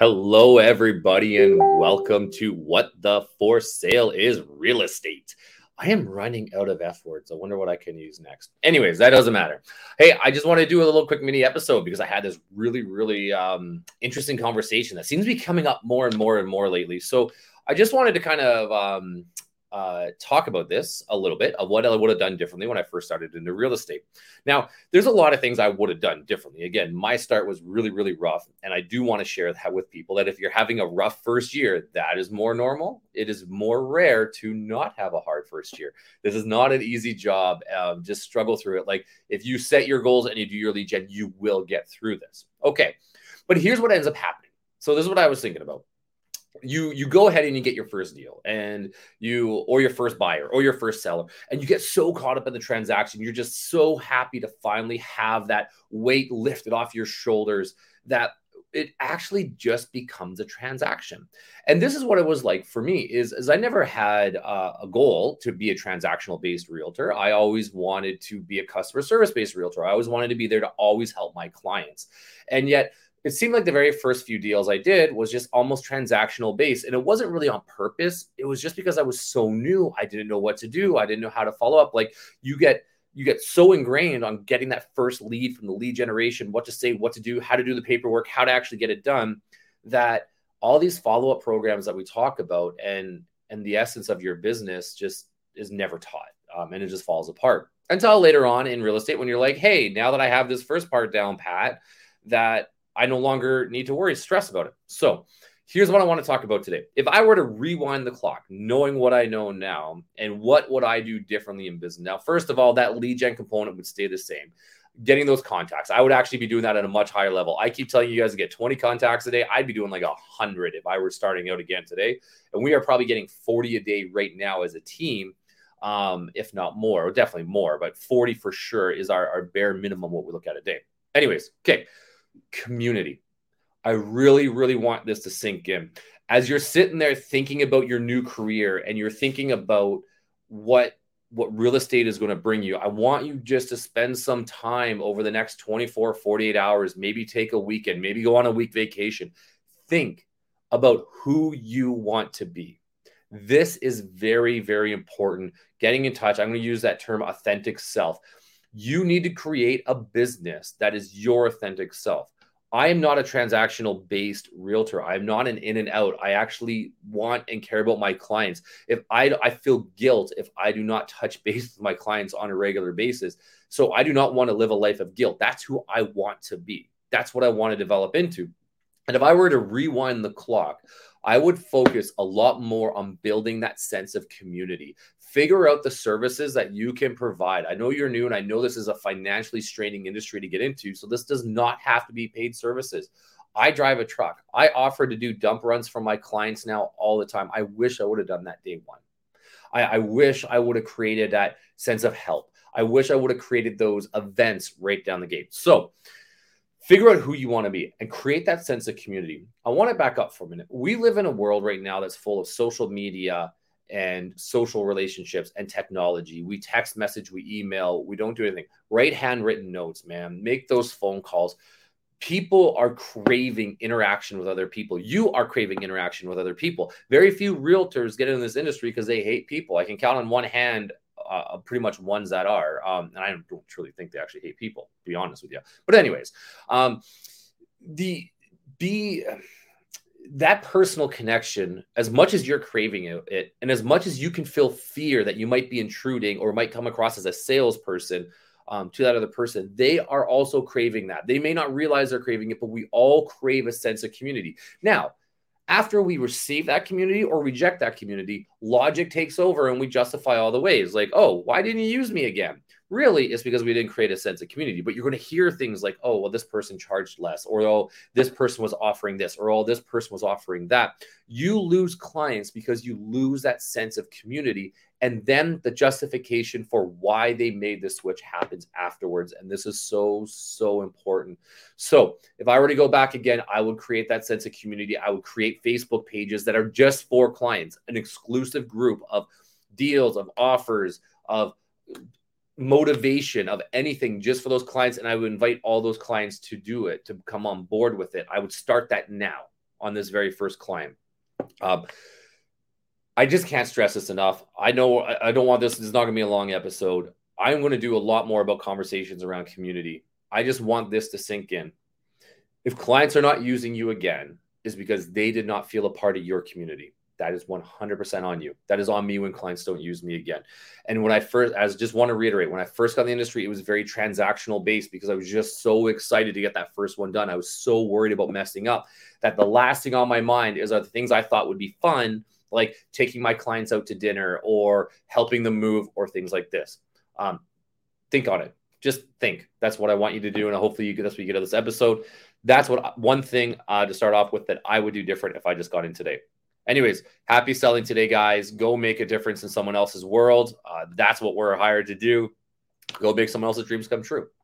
Hello, everybody, and welcome to What the For Sale is Real Estate. I am running out of F words. I wonder what I can use next. Anyways, that doesn't matter. Hey, I just want to do a little quick mini episode because I had this really, really um, interesting conversation that seems to be coming up more and more and more lately. So I just wanted to kind of um, uh, talk about this a little bit of what I would have done differently when I first started into real estate. Now, there's a lot of things I would have done differently. Again, my start was really, really rough. And I do want to share that with people that if you're having a rough first year, that is more normal. It is more rare to not have a hard first year. This is not an easy job. Um, just struggle through it. Like if you set your goals and you do your lead gen, you will get through this. Okay. But here's what ends up happening. So this is what I was thinking about you you go ahead and you get your first deal and you or your first buyer or your first seller and you get so caught up in the transaction you're just so happy to finally have that weight lifted off your shoulders that it actually just becomes a transaction. And this is what it was like for me is, is i never had uh, a goal to be a transactional based realtor. I always wanted to be a customer service based realtor. I always wanted to be there to always help my clients. And yet it seemed like the very first few deals I did was just almost transactional based. And it wasn't really on purpose. It was just because I was so new. I didn't know what to do. I didn't know how to follow up. Like you get you get so ingrained on getting that first lead from the lead generation, what to say, what to do, how to do the paperwork, how to actually get it done, that all these follow-up programs that we talk about and and the essence of your business just is never taught. Um, and it just falls apart until later on in real estate when you're like, hey, now that I have this first part down pat, that I no longer need to worry, stress about it. So here's what I want to talk about today. If I were to rewind the clock, knowing what I know now, and what would I do differently in business? Now, first of all, that lead gen component would stay the same. Getting those contacts, I would actually be doing that at a much higher level. I keep telling you guys to get 20 contacts a day. I'd be doing like a hundred if I were starting out again today. And we are probably getting 40 a day right now as a team. Um, if not more, or definitely more, but 40 for sure is our, our bare minimum what we look at a day. Anyways, okay community. I really, really want this to sink in. As you're sitting there thinking about your new career and you're thinking about what what real estate is going to bring you, I want you just to spend some time over the next 24, 48 hours, maybe take a weekend, maybe go on a week vacation. Think about who you want to be. This is very, very important. Getting in touch, I'm going to use that term authentic self you need to create a business that is your authentic self. I am not a transactional based realtor. I'm not an in and out. I actually want and care about my clients. If I, I feel guilt if I do not touch base with my clients on a regular basis. So I do not want to live a life of guilt. That's who I want to be. That's what I want to develop into. And if I were to rewind the clock, I would focus a lot more on building that sense of community. Figure out the services that you can provide. I know you're new and I know this is a financially straining industry to get into. So this does not have to be paid services. I drive a truck. I offer to do dump runs for my clients now all the time. I wish I would have done that day one. I, I wish I would have created that sense of help. I wish I would have created those events right down the gate. So, figure out who you want to be and create that sense of community. I want to back up for a minute. We live in a world right now that's full of social media and social relationships and technology. We text message, we email, we don't do anything. Write handwritten notes, man. Make those phone calls. People are craving interaction with other people. You are craving interaction with other people. Very few realtors get in this industry because they hate people. I can count on one hand uh, pretty much ones that are. Um, and I don't truly think they actually hate people, to be honest with you. But anyways, um, the be that personal connection, as much as you're craving it, and as much as you can feel fear that you might be intruding or might come across as a salesperson um, to that other person, they are also craving that. They may not realize they're craving it, but we all crave a sense of community. Now, after we receive that community or reject that community, logic takes over and we justify all the ways. Like, oh, why didn't you use me again? Really, it's because we didn't create a sense of community. But you're going to hear things like, oh, well, this person charged less, or oh, this person was offering this, or oh, this person was offering that. You lose clients because you lose that sense of community and then the justification for why they made the switch happens afterwards and this is so so important so if i were to go back again i would create that sense of community i would create facebook pages that are just for clients an exclusive group of deals of offers of motivation of anything just for those clients and i would invite all those clients to do it to come on board with it i would start that now on this very first client. Um, I just can't stress this enough. I know I don't want this. This is not going to be a long episode. I'm going to do a lot more about conversations around community. I just want this to sink in. If clients are not using you again, is because they did not feel a part of your community. That is 100% on you. That is on me when clients don't use me again. And when I first, as just want to reiterate, when I first got in the industry, it was very transactional based because I was just so excited to get that first one done. I was so worried about messing up that the last thing on my mind is are the things I thought would be fun, like taking my clients out to dinner or helping them move or things like this. Um, think on it. Just think. That's what I want you to do, and hopefully you get that's what you get out of this episode. That's what one thing uh, to start off with that I would do different if I just got in today. Anyways, happy selling today, guys. Go make a difference in someone else's world. Uh, that's what we're hired to do. Go make someone else's dreams come true.